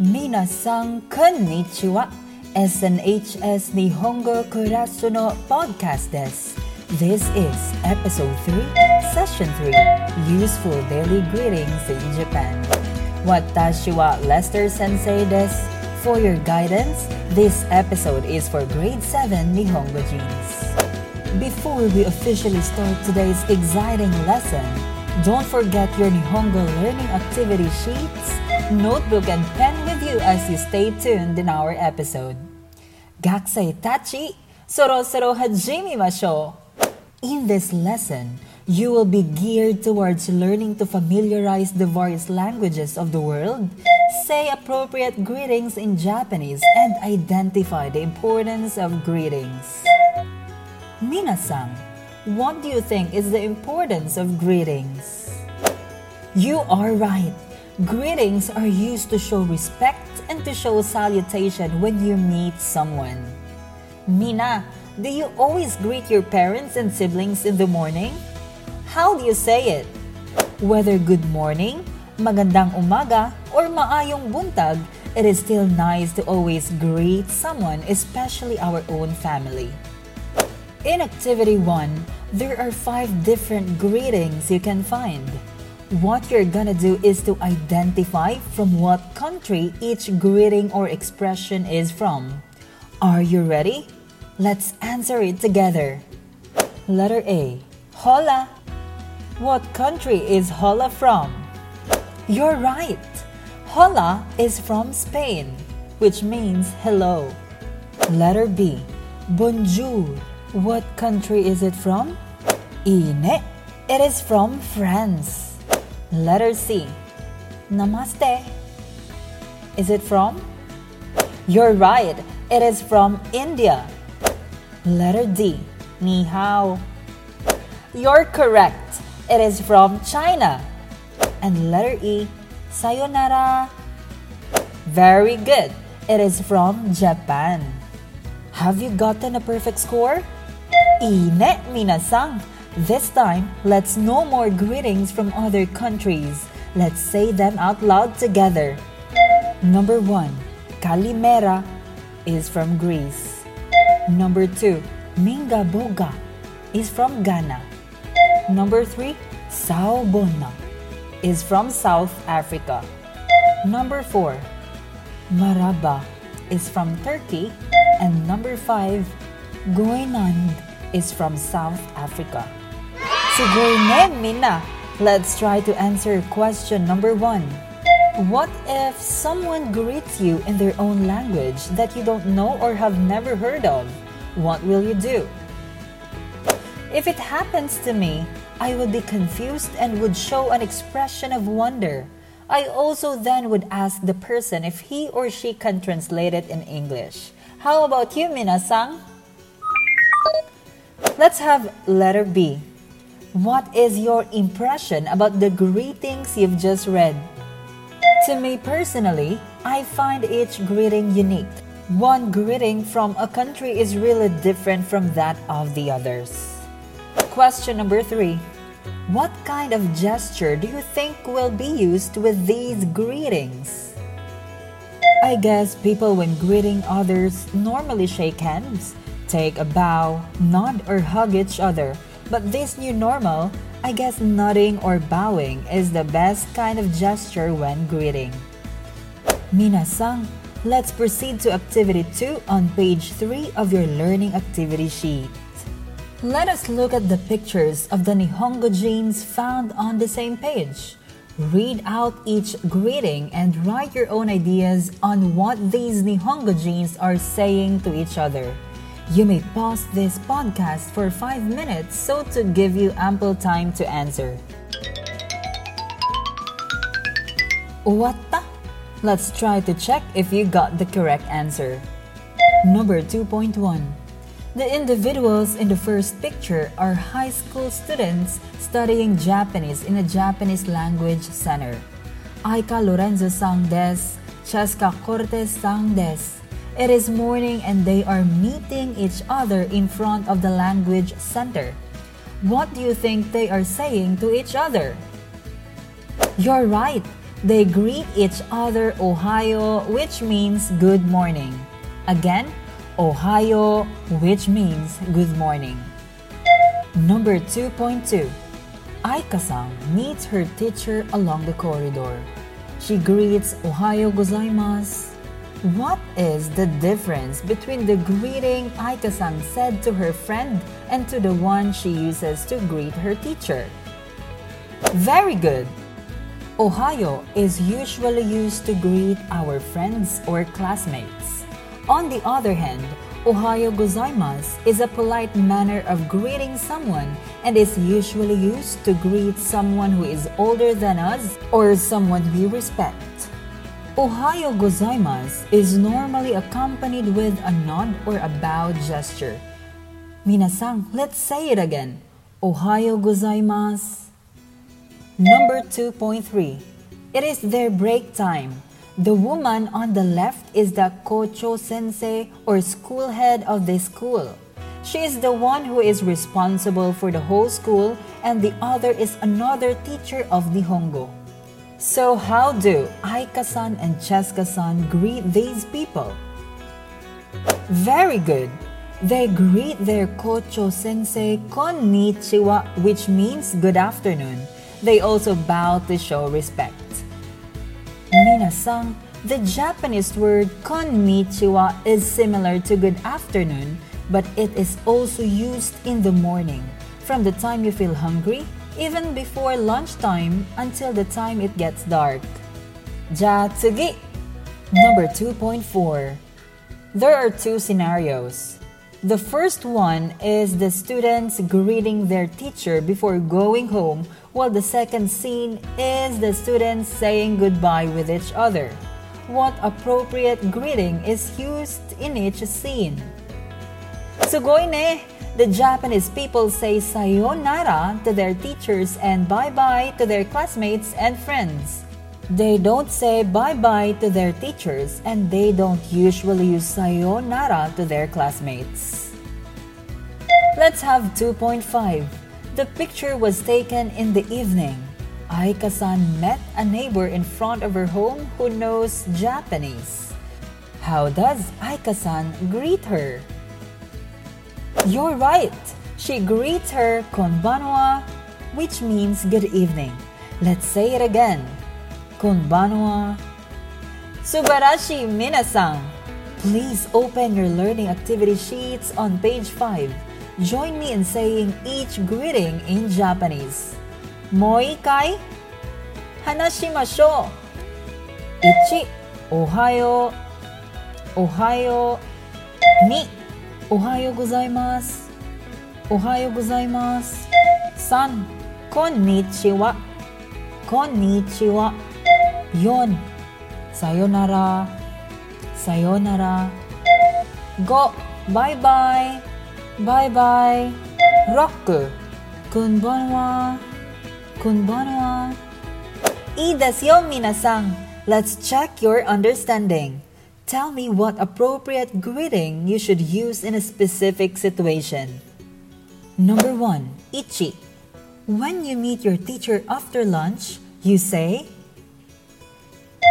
Minasan konnichiwa. SNHS Nihongo Kurasu no podcast desu. This is episode 3, session 3, Useful Daily Greetings in Japan. Watashi wa Lester Sensei desu. For your guidance, this episode is for grade 7 Nihongo Jeans. Before we officially start today's exciting lesson, don't forget your Nihongo learning activity sheets, notebook, and pen you as you stay tuned in our episode. Gakusei Tachi, soro soro hajimemashou. In this lesson, you will be geared towards learning to familiarize the various languages of the world, say appropriate greetings in Japanese, and identify the importance of greetings. Minasan, what do you think is the importance of greetings? You are right. Greetings are used to show respect and to show salutation when you meet someone. Mina, do you always greet your parents and siblings in the morning? How do you say it? Whether good morning, magandang umaga, or maayong buntag, it is still nice to always greet someone, especially our own family. In Activity 1, there are five different greetings you can find. What you're gonna do is to identify from what country each greeting or expression is from. Are you ready? Let's answer it together. Letter A Hola. What country is hola from? You're right. Hola is from Spain, which means hello. Letter B Bonjour. What country is it from? Ine. It is from France. Letter C. Namaste. Is it from? You're right. It is from India. Letter D. Ni hao. You're correct. It is from China. And letter E. Sayonara. Very good. It is from Japan. Have you gotten a perfect score? Ine minasang. This time, let's no more greetings from other countries. Let's say them out loud together. Number 1. Kalimera is from Greece. Number 2. Minga Boga is from Ghana. Number 3. Sawubona is from South Africa. Number 4. Merhaba is from Turkey. And number 5. Goinand is from South Africa. Sugoinen Mina. Let's try to answer question number one. What if someone greets you in their own language that you don't know or have never heard of? What will you do? If it happens to me, I would be confused and would show an expression of wonder. I also then would ask the person if he or she can translate it in English. How about you, Minasang? Let's have letter B. What is your impression about the greetings you've just read? To me personally, I find each greeting unique. One greeting from a country is really different from that of the others. Question number three What kind of gesture do you think will be used with these greetings? I guess people, when greeting others, normally shake hands, take a bow, nod, or hug each other but this new normal, I guess nodding or bowing is the best kind of gesture when greeting. Minasang, let's proceed to activity 2 on page 3 of your learning activity sheet. Let us look at the pictures of the Nihongo jeans found on the same page. Read out each greeting and write your own ideas on what these Nihongo jeans are saying to each other. You may pause this podcast for 5 minutes so to give you ample time to answer. Uwatta? Let's try to check if you got the correct answer. Number 2.1 The individuals in the first picture are high school students studying Japanese in a Japanese language center. Aika Lorenzo sang des, Cheska Cortes sang des. It is morning and they are meeting each other in front of the language center. What do you think they are saying to each other? You're right. They greet each other Ohayo, which means good morning. Again, Ohayo, which means good morning. Number 2.2 Aika-san meets her teacher along the corridor. She greets Ohayo gozaimasu. What is the difference between the greeting Aika-san said to her friend and to the one she uses to greet her teacher? Very good! Ohayo is usually used to greet our friends or classmates. On the other hand, Ohayo gozaimasu is a polite manner of greeting someone and is usually used to greet someone who is older than us or someone we respect. Ohayo gozaimasu is normally accompanied with a nod or a bow gesture. Minasang, let's say it again. Ohayo gozaimasu. Number 2.3 It is their break time. The woman on the left is the Kocho sensei or school head of the school. She is the one who is responsible for the whole school, and the other is another teacher of Nihongo. So, how do Aika san and Cheska san greet these people? Very good. They greet their Kocho sensei konnichiwa, which means good afternoon. They also bow to show respect. Minasan, the Japanese word konnichiwa is similar to good afternoon, but it is also used in the morning, from the time you feel hungry, even before lunchtime until the time it gets dark. Ja tsugi! Number 2.4 There are two scenarios. The first one is the students greeting their teacher before going home, while the second scene is the students saying goodbye with each other. What appropriate greeting is used in each scene? Sugoi ne! The Japanese people say sayonara to their teachers and bye-bye to their classmates and friends. They don't say bye-bye to their teachers and they don't usually use sayonara to their classmates. Let's have 2.5. The picture was taken in the evening. Aika-san met a neighbor in front of her home who knows Japanese. How does Aika-san greet her? You're right. She greets her konbanwa, which means good evening. Let's say it again. Konbanwa. Subarashi minasan. Please open your learning activity sheets on page 5. Join me in saying each greeting in Japanese. もう一回話しましょう。1、おはよう。おはよう。2、 おはようございます。おはようございます。3、こんにちは。こんにちは。4、さよなら。さよなら。5、バイバイ。バイバイ。6、こんばんは。こんばんは。いいですよ、皆さん。Let's check your understanding. Tell me what appropriate greeting you should use in a specific situation. Number 1. Ichi. When you meet your teacher after lunch, you say,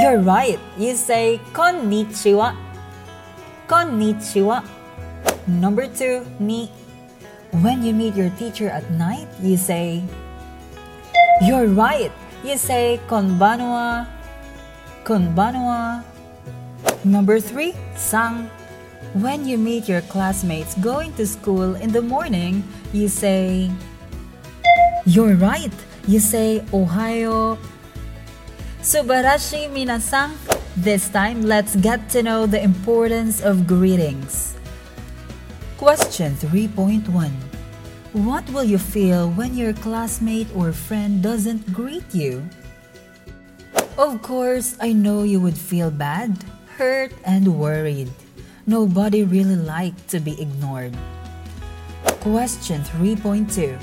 You're right. You say konnichiwa. Konnichiwa. Number 2. Ni. When you meet your teacher at night, you say, You're right. You say konbanwa. Konbanwa. Number 3. Sang. When you meet your classmates going to school in the morning, you say, You're right. You say Ohayo. Subarashi minasan. This time, let's get to know the importance of greetings. Question 3.1 What will you feel when your classmate or friend doesn't greet you? Of course, I know you would feel bad, hurt, and worried. Nobody really liked to be ignored. Question 3.2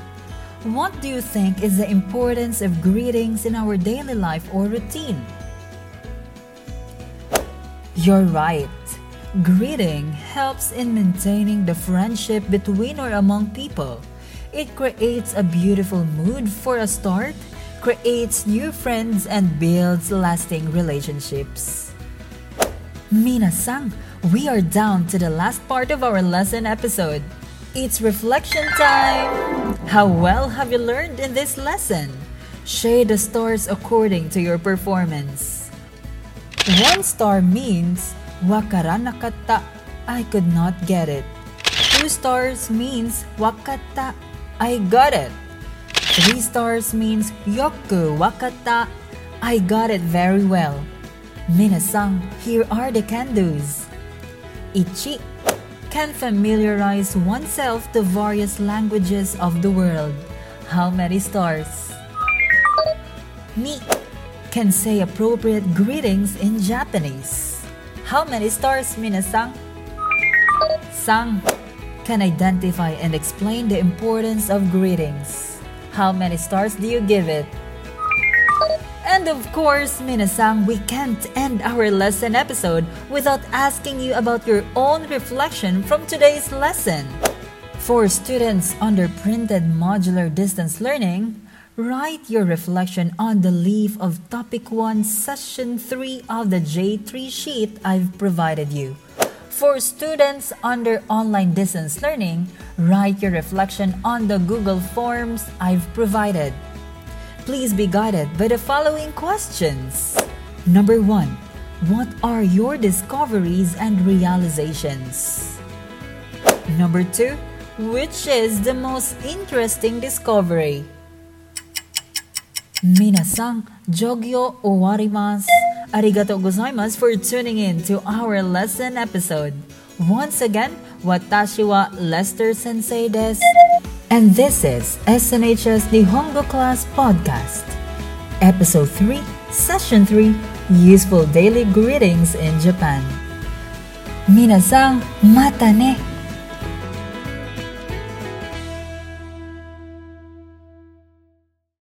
What do you think is the importance of greetings in our daily life or routine? You're right. Greeting helps in maintaining the friendship between or among people. It creates a beautiful mood for a start, creates new friends and builds lasting relationships. Minasang, we are down to the last part of our lesson episode. It's reflection time! How well have you learned in this lesson? Shade the stars according to your performance. One star means wakaranakata, I could not get it. Two stars means wakata, I got it. Three stars means yoku wakata, I got it very well. Minasang, here are the can-dos. Ichi can familiarize oneself to various languages of the world. How many stars? Ni can say appropriate greetings in Japanese. How many stars, Minasang? Sang can identify and explain the importance of greetings. How many stars do you give it? And of course, Minasang, we can't end our lesson episode without asking you about your own reflection from today's lesson. For students under printed modular distance learning, Write your reflection on the leaf of Topic 1, Session 3 of the J3 sheet I've provided you. For students under online distance learning, write your reflection on the Google Forms I've provided. Please be guided by the following questions. Number 1. What are your discoveries and realizations? Number 2. Which is the most interesting discovery? Minasang, Jogyo owarimasu. Arigato gozaimasu for tuning in to our lesson episode. Once again, watashi wa Lester Sensei desu. And this is SNH's Nihongo Class Podcast. Episode 3, Session 3, Useful Daily Greetings in Japan. Minasang, mata ne!